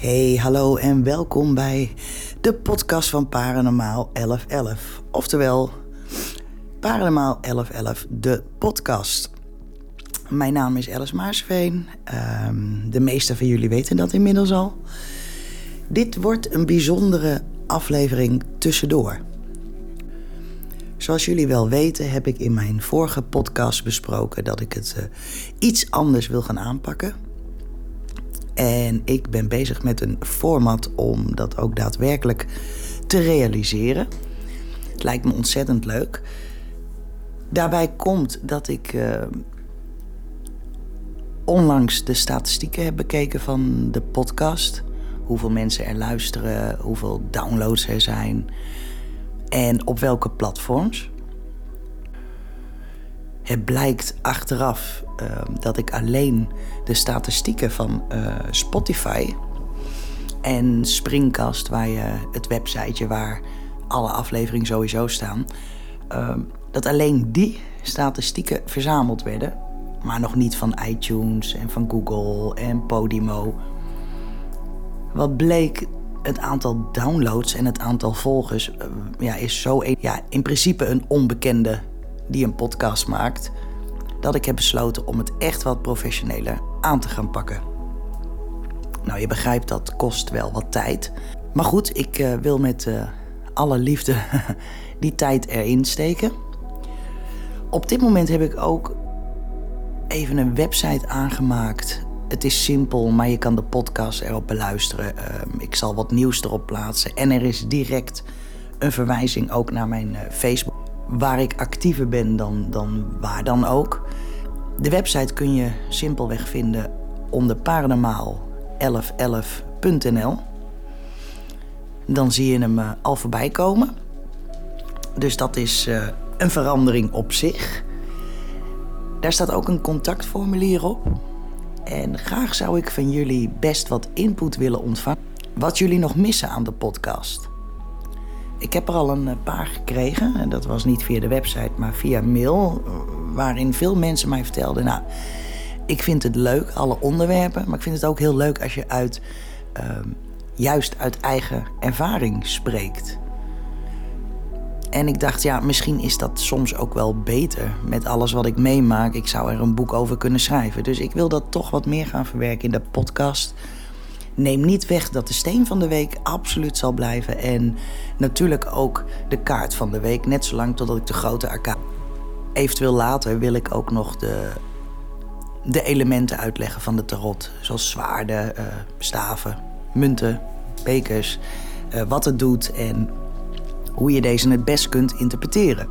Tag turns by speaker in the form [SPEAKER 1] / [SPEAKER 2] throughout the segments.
[SPEAKER 1] Hey, hallo en welkom bij de podcast van Paranormaal 1111. Oftewel, Paranormaal 1111, de podcast. Mijn naam is Alice Maarsveen. Um, de meeste van jullie weten dat inmiddels al. Dit wordt een bijzondere aflevering tussendoor. Zoals jullie wel weten heb ik in mijn vorige podcast besproken dat ik het uh, iets anders wil gaan aanpakken. En ik ben bezig met een format om dat ook daadwerkelijk te realiseren. Het lijkt me ontzettend leuk. Daarbij komt dat ik uh, onlangs de statistieken heb bekeken van de podcast. Hoeveel mensen er luisteren, hoeveel downloads er zijn en op welke platforms. Het blijkt achteraf uh, dat ik alleen de statistieken van uh, Spotify en Springcast, waar je het websiteje waar alle afleveringen sowieso staan, uh, dat alleen die statistieken verzameld werden, maar nog niet van iTunes en van Google en Podimo. Wat bleek, het aantal downloads en het aantal volgers ja, is zo ja, in principe een onbekende die een podcast maakt, dat ik heb besloten om het echt wat professioneler aan te gaan pakken. Nou, je begrijpt dat kost wel wat tijd. Maar goed, ik uh, wil met uh, alle liefde die tijd erin steken. Op dit moment heb ik ook even een website aangemaakt. Het is simpel, maar je kan de podcast erop beluisteren. Uh, ik zal wat nieuws erop plaatsen. En er is direct een verwijzing ook naar mijn Facebook waar ik actiever ben dan, dan waar dan ook. De website kun je simpelweg vinden onder paranormaal1111.nl. Dan zie je hem uh, al voorbij komen. Dus dat is uh, een verandering op zich. Daar staat ook een contactformulier op. En graag zou ik van jullie best wat input willen ontvangen. Wat jullie nog missen aan de podcast. Ik heb er al een eh, paar gekregen. En dat was niet via de website, maar via mail. Waarin veel mensen mij vertelden. Nou, ik vind het leuk, alle onderwerpen. Maar ik vind het ook heel leuk als je uit, uh, juist uit eigen ervaring spreekt. En ik dacht, ja, misschien is dat soms ook wel beter met alles wat ik meemaak. Ik zou er een boek over kunnen schrijven. Dus ik wil dat toch wat meer gaan verwerken in de podcast. Neem niet weg dat de steen van de week absoluut zal blijven. En natuurlijk ook de kaart van de week, net zolang totdat ik de grote arcade. Eventueel later wil ik ook nog de, de elementen uitleggen van de tarot. Zoals zwaarden, uh, staven, munten, bekers. Uh, wat het doet en hoe je deze het best kunt interpreteren.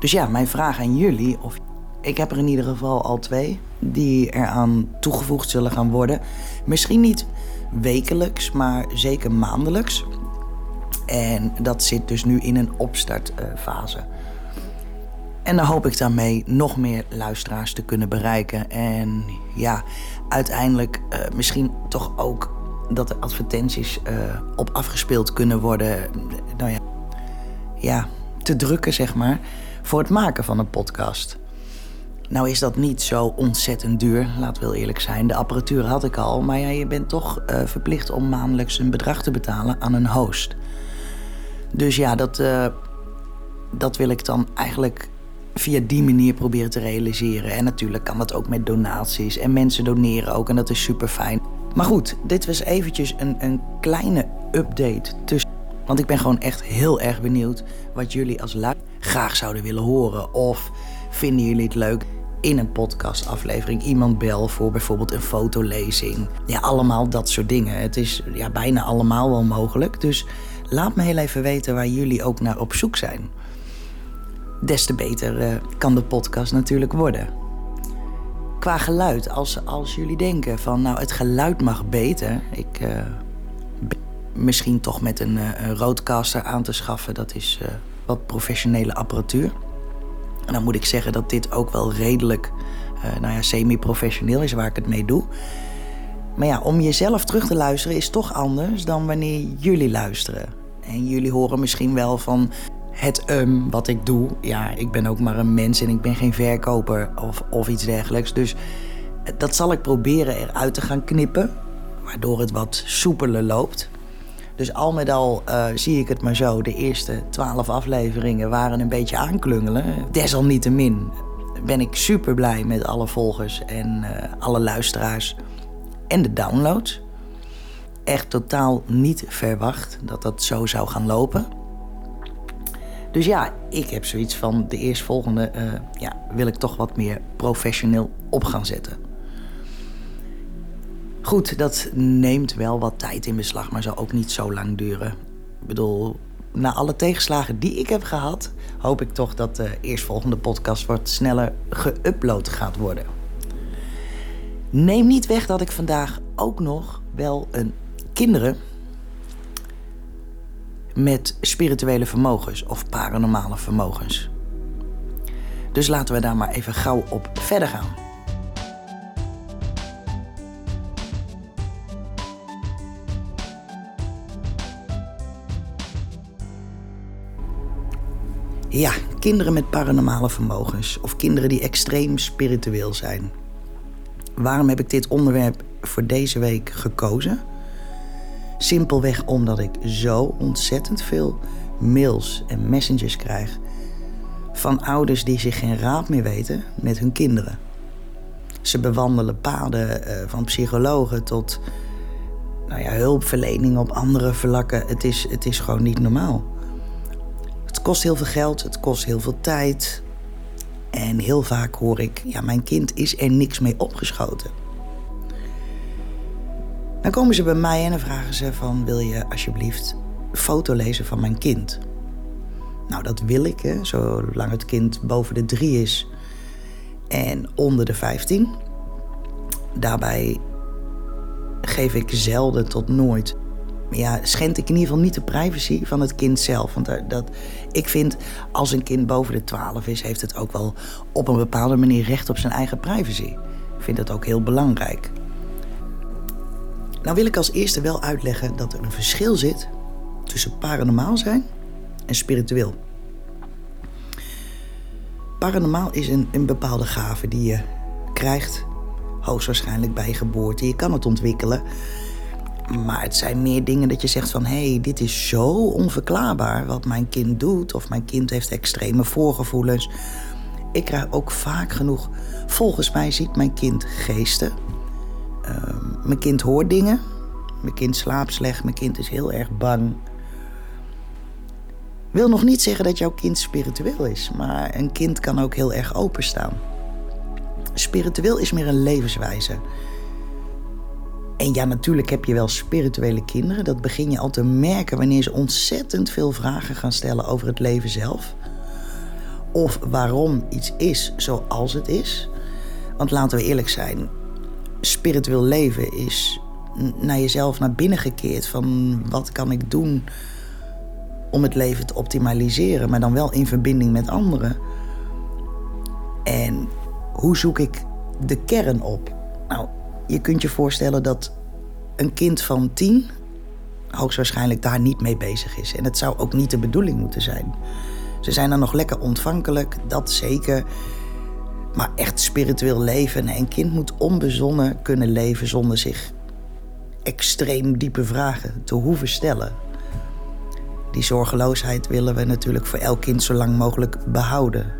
[SPEAKER 1] Dus ja, mijn vraag aan jullie. Of ik heb er in ieder geval al twee die eraan toegevoegd zullen gaan worden. Misschien niet wekelijks, maar zeker maandelijks. En dat zit dus nu in een opstartfase. En dan hoop ik daarmee nog meer luisteraars te kunnen bereiken. En ja, uiteindelijk uh, misschien toch ook dat er advertenties uh, op afgespeeld kunnen worden. Nou ja, ja, te drukken zeg maar. Voor het maken van een podcast. Nou is dat niet zo ontzettend duur, laat wel eerlijk zijn. De apparatuur had ik al, maar ja, je bent toch uh, verplicht om maandelijks een bedrag te betalen aan een host. Dus ja, dat, uh, dat wil ik dan eigenlijk via die manier proberen te realiseren. En natuurlijk kan dat ook met donaties. En mensen doneren ook en dat is super fijn. Maar goed, dit was eventjes een, een kleine update tussen. Want ik ben gewoon echt heel erg benieuwd wat jullie als lui graag zouden willen horen. Of vinden jullie het leuk in een podcastaflevering iemand bel voor bijvoorbeeld een fotolezing. Ja, allemaal dat soort dingen. Het is ja, bijna allemaal wel mogelijk. Dus laat me heel even weten waar jullie ook naar op zoek zijn. Des te beter uh, kan de podcast natuurlijk worden. Qua geluid, als, als jullie denken van nou het geluid mag beter. Ik uh, misschien toch met een, uh, een roadcaster aan te schaffen. Dat is wat professionele apparatuur. En dan moet ik zeggen dat dit ook wel redelijk uh, nou ja, semi-professioneel is waar ik het mee doe. Maar ja, om jezelf terug te luisteren is toch anders dan wanneer jullie luisteren. En jullie horen misschien wel van het um wat ik doe. Ja, ik ben ook maar een mens en ik ben geen verkoper of, of iets dergelijks. Dus dat zal ik proberen eruit te gaan knippen. waardoor het wat soepeler loopt. Dus al met al uh, zie ik het maar zo. De eerste twaalf afleveringen waren een beetje aanklungelen. Desalniettemin ben ik super blij met alle volgers en uh, alle luisteraars en de downloads. Echt totaal niet verwacht dat dat zo zou gaan lopen. Dus ja, ik heb zoiets van de eerstvolgende uh, ja, wil ik toch wat meer professioneel op gaan zetten. Goed, dat neemt wel wat tijd in beslag, maar zal ook niet zo lang duren. Ik bedoel, na alle tegenslagen die ik heb gehad, hoop ik toch dat de eerstvolgende podcast wat sneller geüpload gaat worden. Neem niet weg dat ik vandaag ook nog wel een kinderen met spirituele vermogens of paranormale vermogens. Dus laten we daar maar even gauw op verder gaan. Ja, kinderen met paranormale vermogens of kinderen die extreem spiritueel zijn. Waarom heb ik dit onderwerp voor deze week gekozen? Simpelweg omdat ik zo ontzettend veel mails en messengers krijg van ouders die zich geen raad meer weten met hun kinderen. Ze bewandelen paden eh, van psychologen tot nou ja, hulpverlening op andere vlakken. Het is, het is gewoon niet normaal kost heel veel geld, het kost heel veel tijd. En heel vaak hoor ik, ja, mijn kind is er niks mee opgeschoten. Dan komen ze bij mij en dan vragen ze van, wil je alsjeblieft foto lezen van mijn kind? Nou, dat wil ik, hè, zolang het kind boven de drie is en onder de 15. Daarbij geef ik zelden tot nooit ja, schend ik in ieder geval niet de privacy van het kind zelf. Want dat, ik vind, als een kind boven de 12 is, heeft het ook wel op een bepaalde manier recht op zijn eigen privacy. Ik vind dat ook heel belangrijk. Nou wil ik als eerste wel uitleggen dat er een verschil zit tussen paranormaal zijn en spiritueel. Paranormaal is een, een bepaalde gave die je krijgt, hoogstwaarschijnlijk bij geboorte. Je kan het ontwikkelen. Maar het zijn meer dingen dat je zegt van... hé, hey, dit is zo onverklaarbaar wat mijn kind doet... of mijn kind heeft extreme voorgevoelens. Ik krijg ook vaak genoeg... volgens mij ziet mijn kind geesten. Uh, mijn kind hoort dingen. Mijn kind slaapt slecht. Mijn kind is heel erg bang. Wil nog niet zeggen dat jouw kind spiritueel is... maar een kind kan ook heel erg openstaan. Spiritueel is meer een levenswijze... En ja, natuurlijk heb je wel spirituele kinderen. Dat begin je al te merken wanneer ze ontzettend veel vragen gaan stellen over het leven zelf. Of waarom iets is zoals het is. Want laten we eerlijk zijn, spiritueel leven is naar jezelf naar binnen gekeerd. Van wat kan ik doen om het leven te optimaliseren, maar dan wel in verbinding met anderen. En hoe zoek ik de kern op? Je kunt je voorstellen dat een kind van tien hoogstwaarschijnlijk daar niet mee bezig is. En het zou ook niet de bedoeling moeten zijn. Ze zijn dan nog lekker ontvankelijk, dat zeker. Maar echt spiritueel leven. Een kind moet onbezonnen kunnen leven zonder zich extreem diepe vragen te hoeven stellen. Die zorgeloosheid willen we natuurlijk voor elk kind zo lang mogelijk behouden.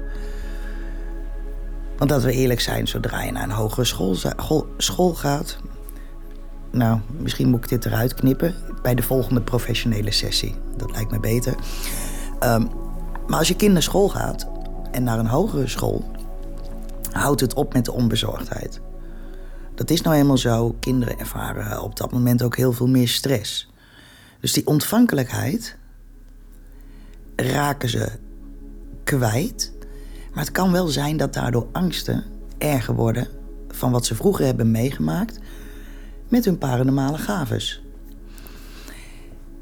[SPEAKER 1] Want dat we eerlijk zijn, zodra je naar een hogere school, school gaat. Nou, misschien moet ik dit eruit knippen bij de volgende professionele sessie. Dat lijkt me beter. Um, maar als je kind naar school gaat en naar een hogere school, houdt het op met de onbezorgdheid. Dat is nou eenmaal zo. Kinderen ervaren op dat moment ook heel veel meer stress. Dus die ontvankelijkheid raken ze kwijt maar het kan wel zijn dat daardoor angsten erger worden van wat ze vroeger hebben meegemaakt met hun paranormale gaves.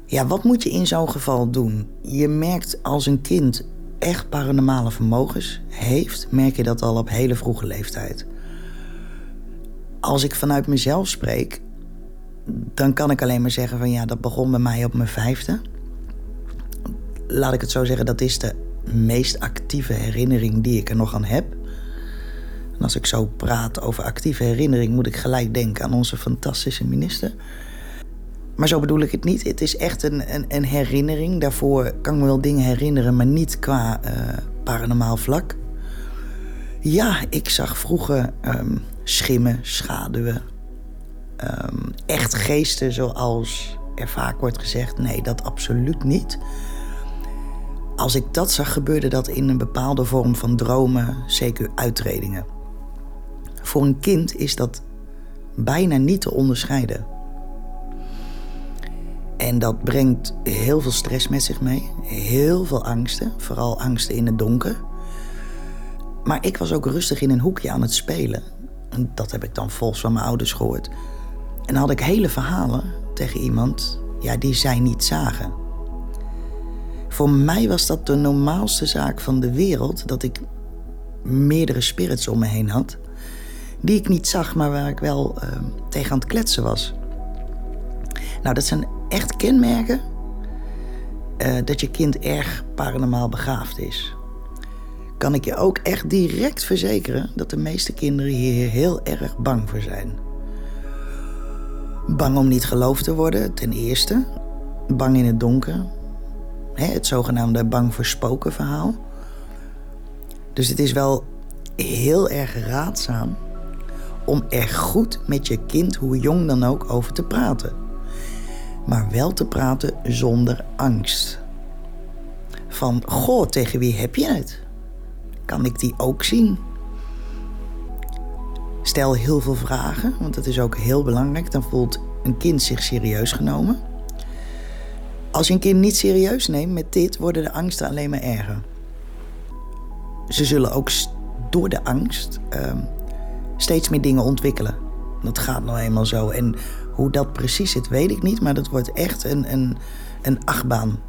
[SPEAKER 1] Ja, wat moet je in zo'n geval doen? Je merkt als een kind echt paranormale vermogens heeft, merk je dat al op hele vroege leeftijd. Als ik vanuit mezelf spreek, dan kan ik alleen maar zeggen van ja, dat begon bij mij op mijn vijfde. Laat ik het zo zeggen, dat is de meest actieve herinnering die ik er nog aan heb. En als ik zo praat over actieve herinnering, moet ik gelijk denken aan onze fantastische minister. Maar zo bedoel ik het niet. Het is echt een, een, een herinnering. Daarvoor kan ik me wel dingen herinneren, maar niet qua uh, paranormaal vlak. Ja, ik zag vroeger um, schimmen, schaduwen. Um, echt geesten zoals er vaak wordt gezegd. Nee, dat absoluut niet. Als ik dat zag, gebeurde dat in een bepaalde vorm van dromen, zeker uitredingen. Voor een kind is dat bijna niet te onderscheiden. En dat brengt heel veel stress met zich mee, heel veel angsten, vooral angsten in het donker. Maar ik was ook rustig in een hoekje aan het spelen. En dat heb ik dan volgens van mijn ouders gehoord. En dan had ik hele verhalen tegen iemand ja, die zij niet zagen. Voor mij was dat de normaalste zaak van de wereld dat ik meerdere spirits om me heen had. Die ik niet zag, maar waar ik wel uh, tegen aan het kletsen was. Nou, dat zijn echt kenmerken uh, dat je kind erg paranormaal begaafd is. Kan ik je ook echt direct verzekeren dat de meeste kinderen hier heel erg bang voor zijn. Bang om niet geloofd te worden, ten eerste. Bang in het donker. Het zogenaamde bang voor spoken verhaal. Dus het is wel heel erg raadzaam om er goed met je kind, hoe jong dan ook, over te praten. Maar wel te praten zonder angst. Van, goh, tegen wie heb je het? Kan ik die ook zien? Stel heel veel vragen, want dat is ook heel belangrijk. Dan voelt een kind zich serieus genomen. Als je een kind niet serieus neemt met dit, worden de angsten alleen maar erger. Ze zullen ook door de angst uh, steeds meer dingen ontwikkelen. Dat gaat nou eenmaal zo. En hoe dat precies zit, weet ik niet. Maar dat wordt echt een, een, een achtbaan.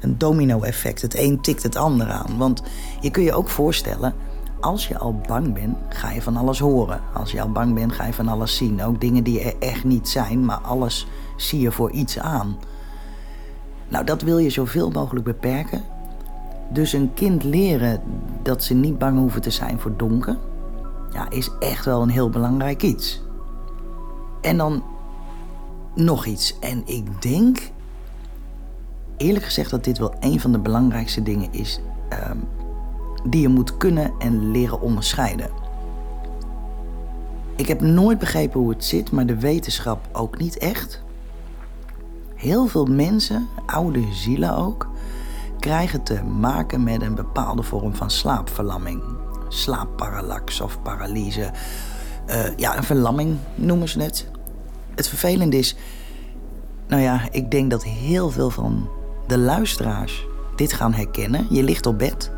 [SPEAKER 1] Een domino-effect. Het een tikt het ander aan. Want je kun je ook voorstellen als je al bang bent, ga je van alles horen. Als je al bang bent, ga je van alles zien. Ook dingen die er echt niet zijn, maar alles zie je voor iets aan. Nou, dat wil je zoveel mogelijk beperken. Dus een kind leren dat ze niet bang hoeven te zijn voor donker, ja, is echt wel een heel belangrijk iets. En dan nog iets. En ik denk, eerlijk gezegd, dat dit wel een van de belangrijkste dingen is. Um, die je moet kunnen en leren onderscheiden. Ik heb nooit begrepen hoe het zit, maar de wetenschap ook niet echt. Heel veel mensen, oude zielen ook, krijgen te maken met een bepaalde vorm van slaapverlamming. Slaapparallax of paralyse. Uh, ja, een verlamming noemen ze het. Het vervelende is, nou ja, ik denk dat heel veel van de luisteraars dit gaan herkennen. Je ligt op bed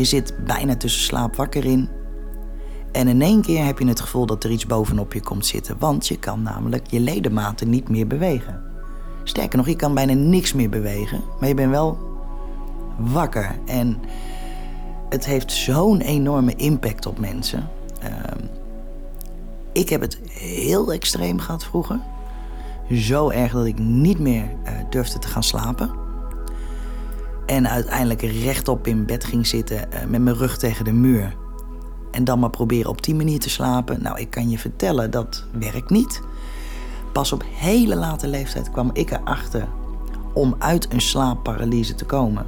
[SPEAKER 1] je zit bijna tussen slaap wakker in. En in één keer heb je het gevoel dat er iets bovenop je komt zitten. Want je kan namelijk je ledematen niet meer bewegen. Sterker nog, je kan bijna niks meer bewegen. Maar je bent wel wakker. En het heeft zo'n enorme impact op mensen. Uh, ik heb het heel extreem gehad vroeger. Zo erg dat ik niet meer uh, durfde te gaan slapen. En uiteindelijk rechtop in bed ging zitten uh, met mijn rug tegen de muur. En dan maar proberen op die manier te slapen. Nou, ik kan je vertellen, dat werkt niet. Pas op hele late leeftijd kwam ik erachter om uit een slaapparalyse te komen.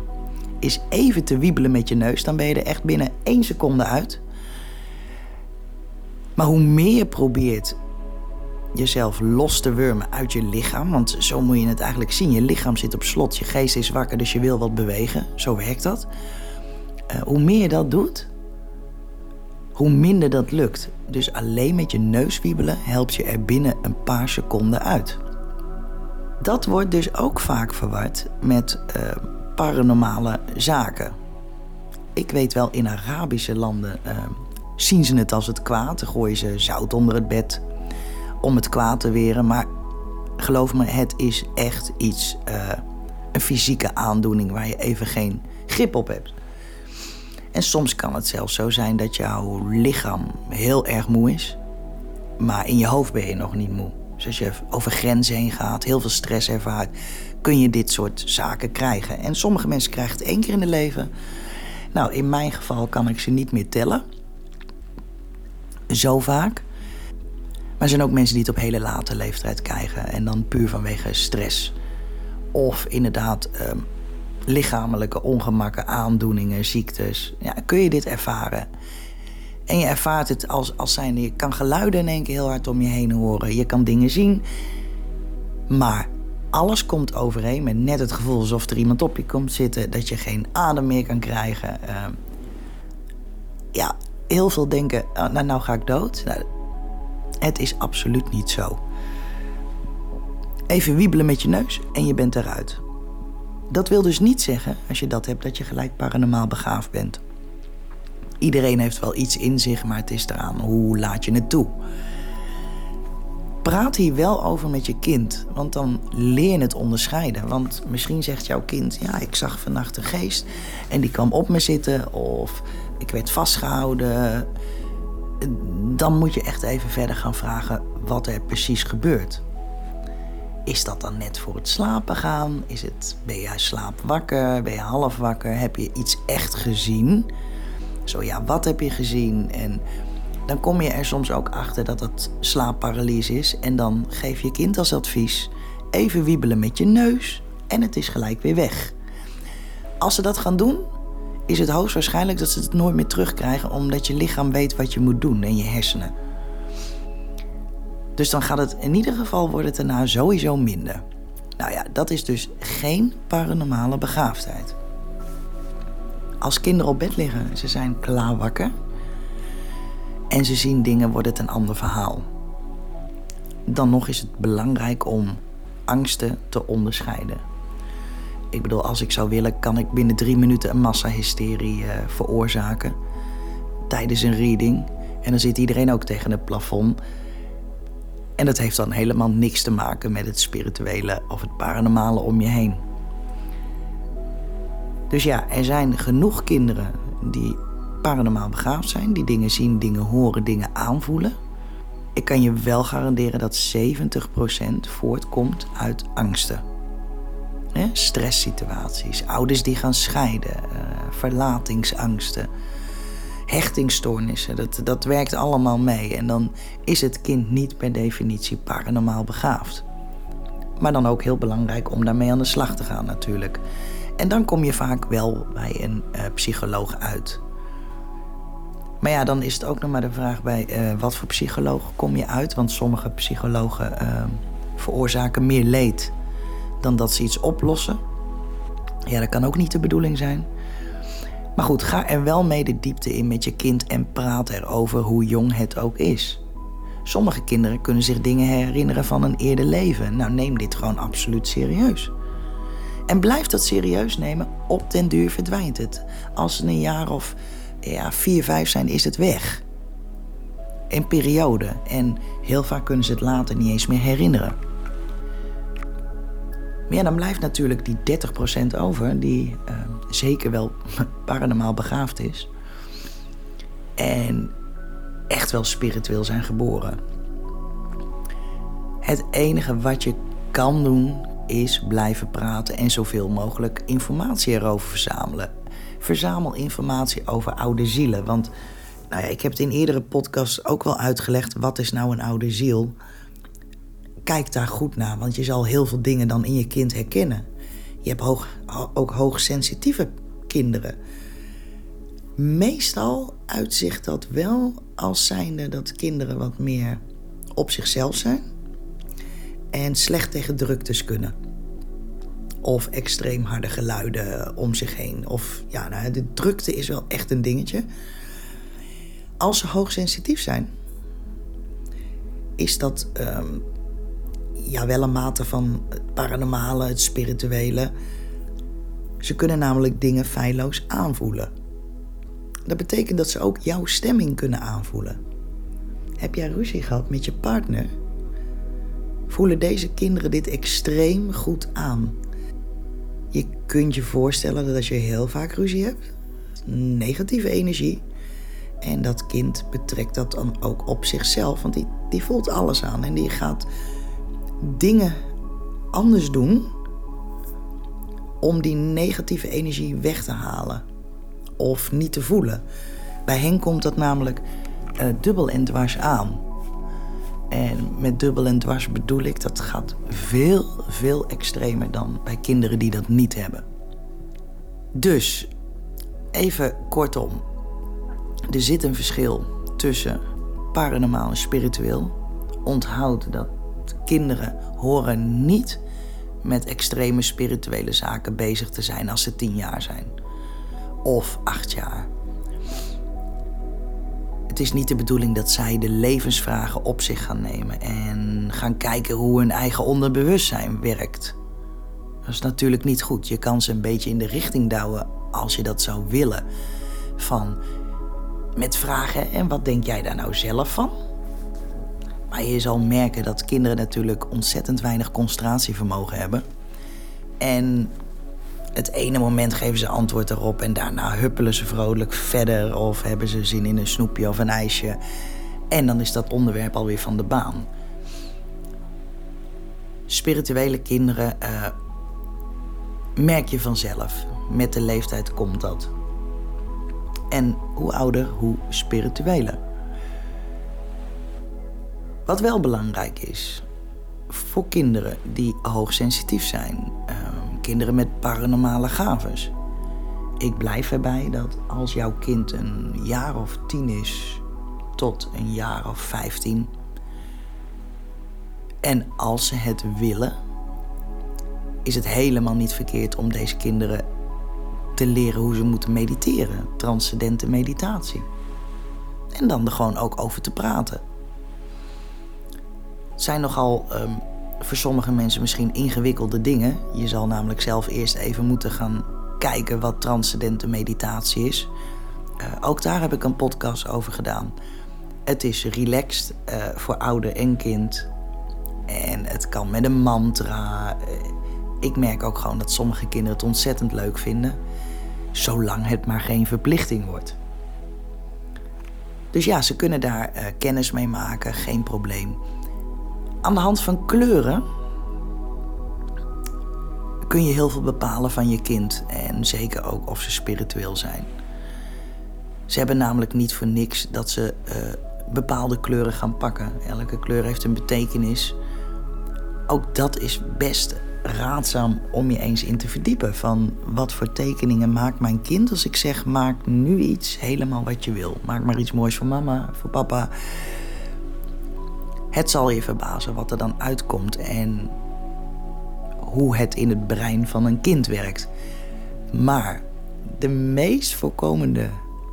[SPEAKER 1] Is even te wiebelen met je neus, dan ben je er echt binnen één seconde uit. Maar hoe meer je probeert jezelf los te wurmen uit je lichaam. Want zo moet je het eigenlijk zien. Je lichaam zit op slot, je geest is wakker, dus je wil wat bewegen. Zo werkt dat. Uh, hoe meer je dat doet, hoe minder dat lukt. Dus alleen met je neus wiebelen helpt je er binnen een paar seconden uit. Dat wordt dus ook vaak verward met uh, paranormale zaken. Ik weet wel, in Arabische landen uh, zien ze het als het kwaad. Dan gooien ze zout onder het bed om het kwaad te weren. Maar geloof me, het is echt iets, uh, een fysieke aandoening waar je even geen grip op hebt. En soms kan het zelfs zo zijn dat jouw lichaam heel erg moe is, maar in je hoofd ben je nog niet moe. Dus als je over grenzen heen gaat, heel veel stress ervaart, kun je dit soort zaken krijgen. En sommige mensen krijgen het één keer in het leven. Nou, in mijn geval kan ik ze niet meer tellen. zo vaak. Maar er zijn ook mensen die het op hele late leeftijd krijgen. En dan puur vanwege stress. Of inderdaad ehm, lichamelijke ongemakken, aandoeningen, ziektes. Ja, kun je dit ervaren? En je ervaart het als, als zijnde, je kan geluiden in één keer heel hard om je heen horen. Je kan dingen zien. Maar alles komt overeen met net het gevoel alsof er iemand op je komt zitten. Dat je geen adem meer kan krijgen. Ehm, ja, heel veel denken, oh, nou, nou ga ik dood. Nou, het is absoluut niet zo. Even wiebelen met je neus en je bent eruit. Dat wil dus niet zeggen, als je dat hebt, dat je gelijk paranormaal begaafd bent. Iedereen heeft wel iets in zich, maar het is eraan hoe laat je het toe. Praat hier wel over met je kind, want dan leer je het onderscheiden. Want misschien zegt jouw kind: Ja, ik zag vannacht een geest en die kwam op me zitten, of ik werd vastgehouden. Dan moet je echt even verder gaan vragen wat er precies gebeurt. Is dat dan net voor het slapen gaan? Is het, ben je slaapwakker? Ben je half wakker? Heb je iets echt gezien? Zo ja, wat heb je gezien? En dan kom je er soms ook achter dat het slaapparalyse is. En dan geef je kind als advies: even wiebelen met je neus en het is gelijk weer weg. Als ze dat gaan doen, is het hoogstwaarschijnlijk dat ze het nooit meer terugkrijgen, omdat je lichaam weet wat je moet doen en je hersenen. Dus dan gaat het in ieder geval worden het daarna sowieso minder. Nou ja, dat is dus geen paranormale begaafdheid. Als kinderen op bed liggen, ze zijn klaar wakker en ze zien dingen, wordt het een ander verhaal. Dan nog is het belangrijk om angsten te onderscheiden. Ik bedoel, als ik zou willen, kan ik binnen drie minuten een massahysterie uh, veroorzaken tijdens een reading. En dan zit iedereen ook tegen het plafond. En dat heeft dan helemaal niks te maken met het spirituele of het paranormale om je heen. Dus ja, er zijn genoeg kinderen die paranormaal begaafd zijn, die dingen zien, dingen horen, dingen aanvoelen. Ik kan je wel garanderen dat 70% voortkomt uit angsten. Stresssituaties, ouders die gaan scheiden, uh, verlatingsangsten, hechtingstoornissen. Dat, dat werkt allemaal mee. En dan is het kind niet per definitie paranormaal begaafd. Maar dan ook heel belangrijk om daarmee aan de slag te gaan natuurlijk. En dan kom je vaak wel bij een uh, psycholoog uit. Maar ja, dan is het ook nog maar de vraag bij uh, wat voor psycholoog kom je uit. Want sommige psychologen uh, veroorzaken meer leed dan dat ze iets oplossen. Ja, dat kan ook niet de bedoeling zijn. Maar goed, ga er wel mee de diepte in met je kind en praat erover hoe jong het ook is. Sommige kinderen kunnen zich dingen herinneren van een eerder leven. Nou, neem dit gewoon absoluut serieus. En blijf dat serieus nemen, op den duur verdwijnt het. Als ze een jaar of ja, vier, vijf zijn, is het weg. Een periode. En heel vaak kunnen ze het later niet eens meer herinneren. Maar ja, dan blijft natuurlijk die 30% over, die uh, zeker wel paranormaal begaafd is. En echt wel spiritueel zijn geboren. Het enige wat je kan doen is blijven praten en zoveel mogelijk informatie erover verzamelen. Verzamel informatie over oude zielen. Want nou ja, ik heb het in eerdere podcasts ook wel uitgelegd. Wat is nou een oude ziel? Kijk daar goed naar, want je zal heel veel dingen dan in je kind herkennen. Je hebt hoog, ook hoogsensitieve kinderen. Meestal uitzicht dat wel als zijnde dat kinderen wat meer op zichzelf zijn en slecht tegen druktes kunnen. Of extreem harde geluiden om zich heen. Of ja, nou, de drukte is wel echt een dingetje. Als ze hoogsensitief zijn, is dat ehm, ja, wel een mate van het paranormale, het spirituele. Ze kunnen namelijk dingen feilloos aanvoelen. Dat betekent dat ze ook jouw stemming kunnen aanvoelen. Heb jij ruzie gehad met je partner? Voelen deze kinderen dit extreem goed aan? Je kunt je voorstellen dat je heel vaak ruzie hebt, negatieve energie, en dat kind betrekt dat dan ook op zichzelf, want die, die voelt alles aan en die gaat dingen anders doen om die negatieve energie weg te halen of niet te voelen. Bij hen komt dat namelijk uh, dubbel en dwars aan. En met dubbel en dwars bedoel ik dat gaat veel, veel extremer dan bij kinderen die dat niet hebben. Dus, even kortom. Er zit een verschil tussen paranormaal en spiritueel. Onthoud dat kinderen horen niet met extreme spirituele zaken bezig te zijn als ze tien jaar zijn. Of acht jaar. Het is niet de bedoeling dat zij de levensvragen op zich gaan nemen en gaan kijken hoe hun eigen onderbewustzijn werkt. Dat is natuurlijk niet goed. Je kan ze een beetje in de richting douwen als je dat zou willen. Van met vragen en wat denk jij daar nou zelf van? Maar je zal merken dat kinderen natuurlijk ontzettend weinig concentratievermogen hebben. En het ene moment geven ze antwoord erop en daarna huppelen ze vrolijk verder of hebben ze zin in een snoepje of een ijsje. En dan is dat onderwerp alweer van de baan. Spirituele kinderen uh, merk je vanzelf. Met de leeftijd komt dat. En hoe ouder, hoe spiritueler. Wat wel belangrijk is voor kinderen die hoogsensitief zijn, uh, kinderen met paranormale gaves. Ik blijf erbij dat als jouw kind een jaar of tien is tot een jaar of vijftien, en als ze het willen, is het helemaal niet verkeerd om deze kinderen te leren hoe ze moeten mediteren, transcendente meditatie. En dan er gewoon ook over te praten. Zijn nogal um, voor sommige mensen misschien ingewikkelde dingen. Je zal namelijk zelf eerst even moeten gaan kijken wat transcendente meditatie is. Uh, ook daar heb ik een podcast over gedaan. Het is relaxed uh, voor ouder en kind. En het kan met een mantra. Uh, ik merk ook gewoon dat sommige kinderen het ontzettend leuk vinden. Zolang het maar geen verplichting wordt. Dus ja, ze kunnen daar kennis mee maken, geen probleem aan de hand van kleuren kun je heel veel bepalen van je kind. En zeker ook of ze spiritueel zijn. Ze hebben namelijk niet voor niks dat ze uh, bepaalde kleuren gaan pakken. Elke kleur heeft een betekenis. Ook dat is best raadzaam om je eens in te verdiepen. Van wat voor tekeningen maakt mijn kind als ik zeg: maak nu iets helemaal wat je wil. Maak maar iets moois voor mama, voor papa. Het zal je verbazen wat er dan uitkomt en hoe het in het brein van een kind werkt. Maar de meest voorkomende,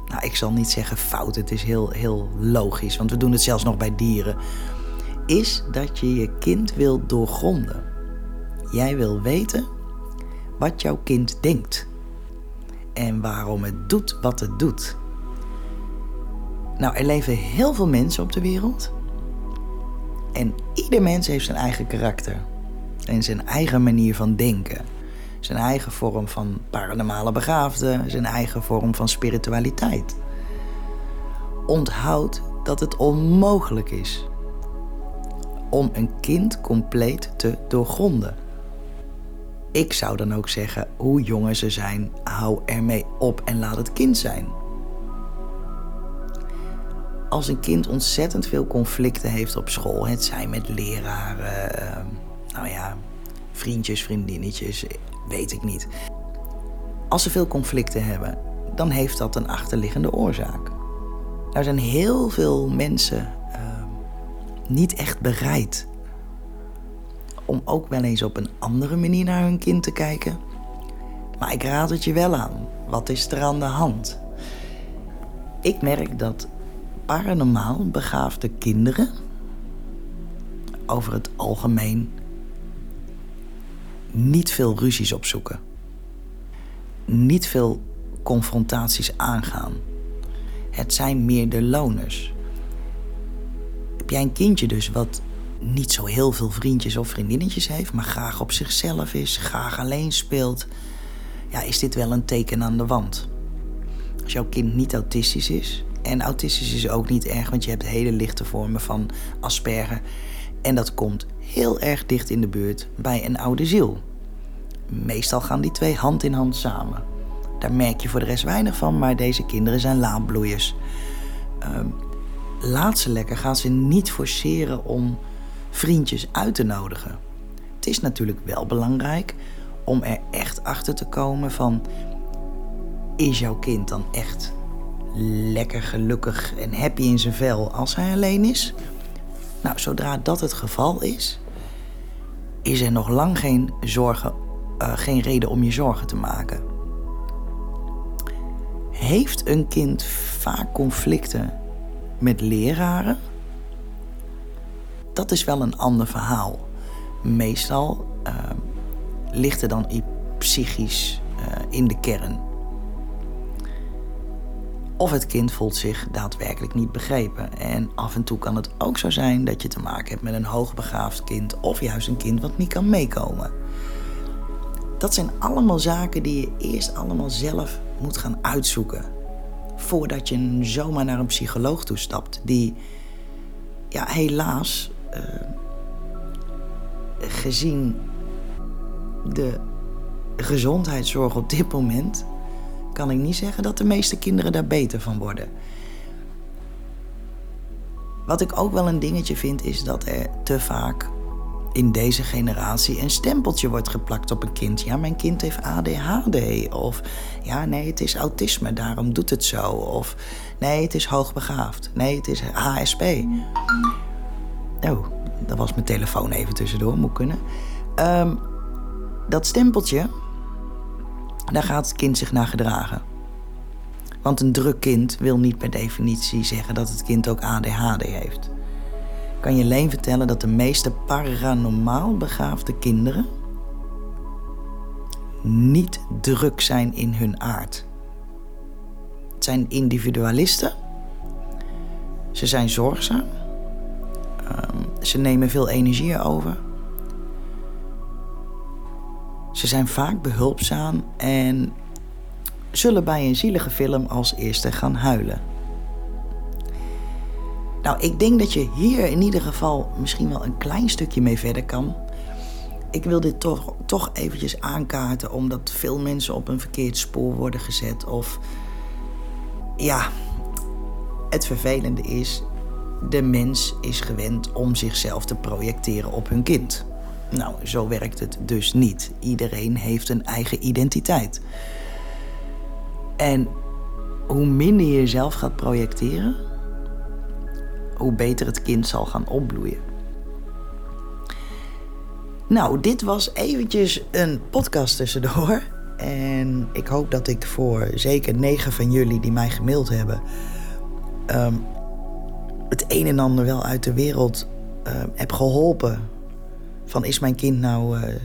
[SPEAKER 1] nou ik zal niet zeggen fout, het is heel, heel logisch, want we doen het zelfs nog bij dieren, is dat je je kind wil doorgronden. Jij wil weten wat jouw kind denkt en waarom het doet wat het doet. Nou, er leven heel veel mensen op de wereld en ieder mens heeft zijn eigen karakter. En zijn eigen manier van denken. Zijn eigen vorm van paranormale begaafde. Zijn eigen vorm van spiritualiteit. Onthoud dat het onmogelijk is om een kind compleet te doorgronden. Ik zou dan ook zeggen, hoe jonger ze zijn, hou ermee op en laat het kind zijn als een kind ontzettend veel conflicten heeft op school, het zijn met leraren, uh, nou ja, vriendjes, vriendinnetjes, weet ik niet. Als ze veel conflicten hebben, dan heeft dat een achterliggende oorzaak. Er zijn heel veel mensen uh, niet echt bereid om ook wel eens op een andere manier naar hun kind te kijken. Maar ik raad het je wel aan. Wat is er aan de hand? Ik merk dat paranormaal begaafde kinderen over het algemeen niet veel ruzies opzoeken. Niet veel confrontaties aangaan. Het zijn meer de loners. Heb jij een kindje dus wat niet zo heel veel vriendjes of vriendinnetjes heeft, maar graag op zichzelf is, graag alleen speelt, ja, is dit wel een teken aan de wand. Als jouw kind niet autistisch is, en autistisch is ook niet erg, want je hebt hele lichte vormen van Asperger. En dat komt heel erg dicht in de buurt bij een oude ziel. Meestal gaan die twee hand in hand samen. Daar merk je voor de rest weinig van, maar deze kinderen zijn laadbloeiers. Uh, laat ze lekker. Ga ze niet forceren om vriendjes uit te nodigen. Het is natuurlijk wel belangrijk om er echt achter te komen van... is jouw kind dan echt lekker gelukkig en happy in zijn vel als hij alleen is? Nou, zodra dat het geval is, is er nog lang geen, zorgen, uh, geen reden om je zorgen te maken. Heeft een kind vaak conflicten met leraren? Dat is wel een ander verhaal. Meestal uh, ligt er dan iets psychisch uh, in de kern. Of het kind voelt zich daadwerkelijk niet begrepen. En af en toe kan het ook zo zijn dat je te maken hebt met een hoogbegaafd kind of juist een kind wat niet kan meekomen. Dat zijn allemaal zaken die je eerst allemaal zelf moet gaan uitzoeken. Voordat je zomaar naar een psycholoog toestapt. Die, ja, helaas, uh, gezien de gezondheidszorg op dit moment kan ik niet zeggen dat de meeste kinderen daar beter van worden. Wat ik ook wel een dingetje vind, is dat er te vaak in deze generatie een stempeltje wordt geplakt op een kind. Ja, mijn kind heeft ADHD. Of ja, nee, het is autisme, daarom doet het zo. Of nee, het is hoogbegaafd. Nee, het is HSP. Oh, dat was mijn telefoon even tussendoor, moet kunnen. Um, dat stempeltje, daar gaat het kind zich naar gedragen. Want een druk kind wil niet per definitie zeggen dat het kind ook ADHD heeft. Kan je alleen vertellen dat de meeste paranormaal begaafde kinderen niet druk zijn in hun aard. Het zijn individualisten. Ze zijn zorgzaam. Um, ze nemen veel energie over. Ze zijn vaak behulpzaam en zullen bij een zielige film als eerste gaan huilen. Nou, ik denk dat je hier in ieder geval misschien wel een klein stukje mee verder kan. Ik wil dit toch, toch eventjes aankaarten omdat veel mensen op een verkeerd spoor worden gezet. Of ja, het vervelende is, de mens is gewend om zichzelf te projecteren op hun kind. Nou, zo werkt het dus niet. Iedereen heeft een eigen identiteit. En hoe minder je jezelf gaat projecteren, hoe beter het kind zal gaan opbloeien. Nou, dit was eventjes een podcast tussendoor. En ik hoop dat ik voor zeker negen van jullie die mij gemaild hebben... Ehm, het een en ander wel uit de wereld uh, heb geholpen van is mijn kind nou uh,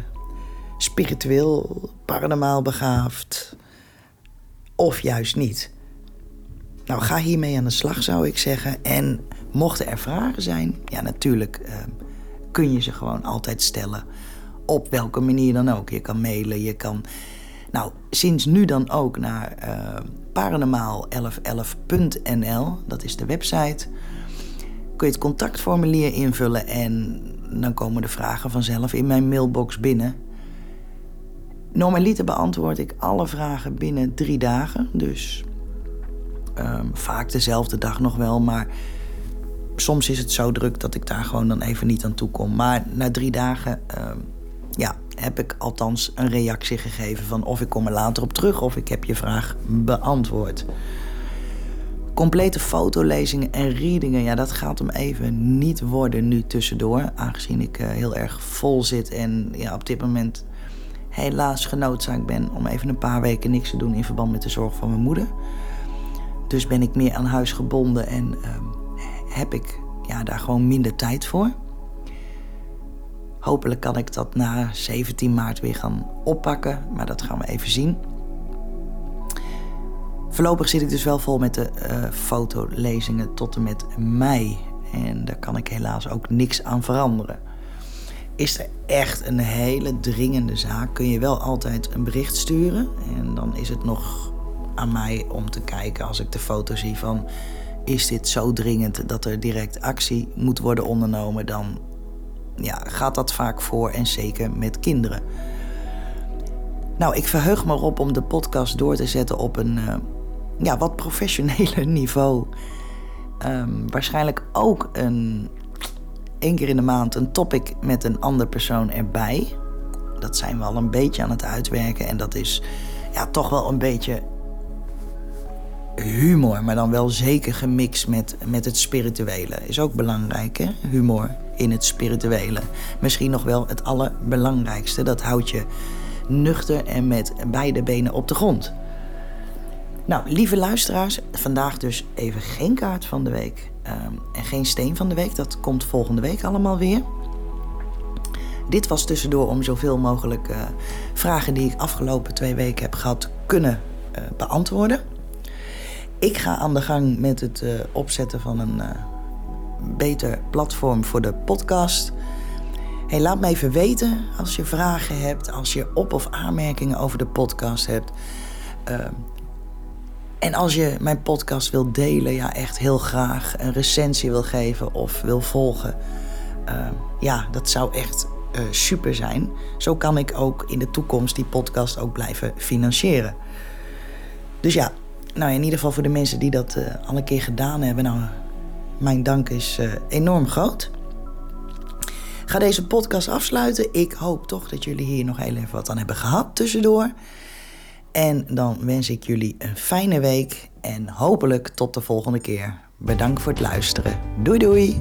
[SPEAKER 1] spiritueel, paranormaal begaafd of juist niet? Nou, ga hiermee aan de slag zou ik zeggen. En mochten er vragen zijn, ja natuurlijk uh, kun je ze gewoon altijd stellen. Op welke manier dan ook. Je kan mailen, je kan... Nou, sinds nu dan ook naar uh, paranormaal1111.nl. Dat is de website. Kun je het contactformulier invullen en dan komen de vragen vanzelf in mijn mailbox binnen. Normaliter beantwoord ik alle vragen binnen drie dagen. Dus um, vaak dezelfde dag nog wel. Maar soms is het zo druk dat ik daar gewoon dan even niet aan toe kom. Maar na drie dagen um, ja, heb ik althans een reactie gegeven van of ik kom er later op terug of ik heb je vraag beantwoord. Complete fotolezingen en readingen, ja, dat gaat hem even niet worden nu tussendoor. Aangezien ik uh, heel erg vol zit en ja, op dit moment helaas genoodzaakt ben om even een paar weken niks te doen in verband met de zorg van mijn moeder. Dus ben ik meer aan huis gebonden en uh, heb ik ja, daar gewoon minder tijd voor. Hopelijk kan ik dat na 17 maart weer gaan oppakken, maar dat gaan we even zien. Voorlopig zit ik dus wel vol met de uh, fotolezingen tot en met mei. En daar kan ik helaas ook niks aan veranderen. Is er echt een hele dringende zaak, kun je wel altijd een bericht sturen. En dan is het nog aan mij om te kijken als ik de foto zie van... is dit zo dringend dat er direct actie moet worden ondernomen... dan ja, gaat dat vaak voor en zeker met kinderen. Nou, ik verheug me erop om de podcast door te zetten op een... Uh, ja, wat professioneler niveau. Ehm, waarschijnlijk ook een één keer in de maand een topic met een andere persoon erbij. Dat zijn we al een beetje aan het uitwerken. En dat is ja, toch wel een beetje humor, maar dan wel zeker gemixt met, met het spirituele. Is ook belangrijk, hè? Humor in het spirituele. Misschien nog wel het allerbelangrijkste. Dat houdt je nuchter en met beide benen op de grond. Nou, lieve luisteraars, vandaag dus even geen kaart van de week ehm, en geen steen van de week. Dat komt volgende week allemaal weer. Dit was tussendoor om zoveel mogelijk uh, vragen die ik afgelopen twee weken heb gehad kunnen uh, beantwoorden. Ik ga aan de gang met het uh, opzetten van een beter platform voor de podcast. Hey, laat me even weten als je vragen hebt, als je op- of aanmerkingen over de podcast hebt. En als je mijn podcast wilt delen, ja, echt heel graag een recensie wil geven of wil volgen. Uh, ja, dat zou echt uh, super zijn. Zo kan ik ook in de toekomst die podcast ook blijven financieren. Dus ja, nou in ieder geval voor de mensen die dat uh, al een keer gedaan hebben, nou, mijn dank is enorm groot. Ga deze podcast afsluiten. Ik hoop toch dat jullie hier nog heel even wat aan hebben gehad tussendoor. En dan wens ik jullie een fijne week en hopelijk tot de volgende keer. Bedankt voor het luisteren. Doei doei!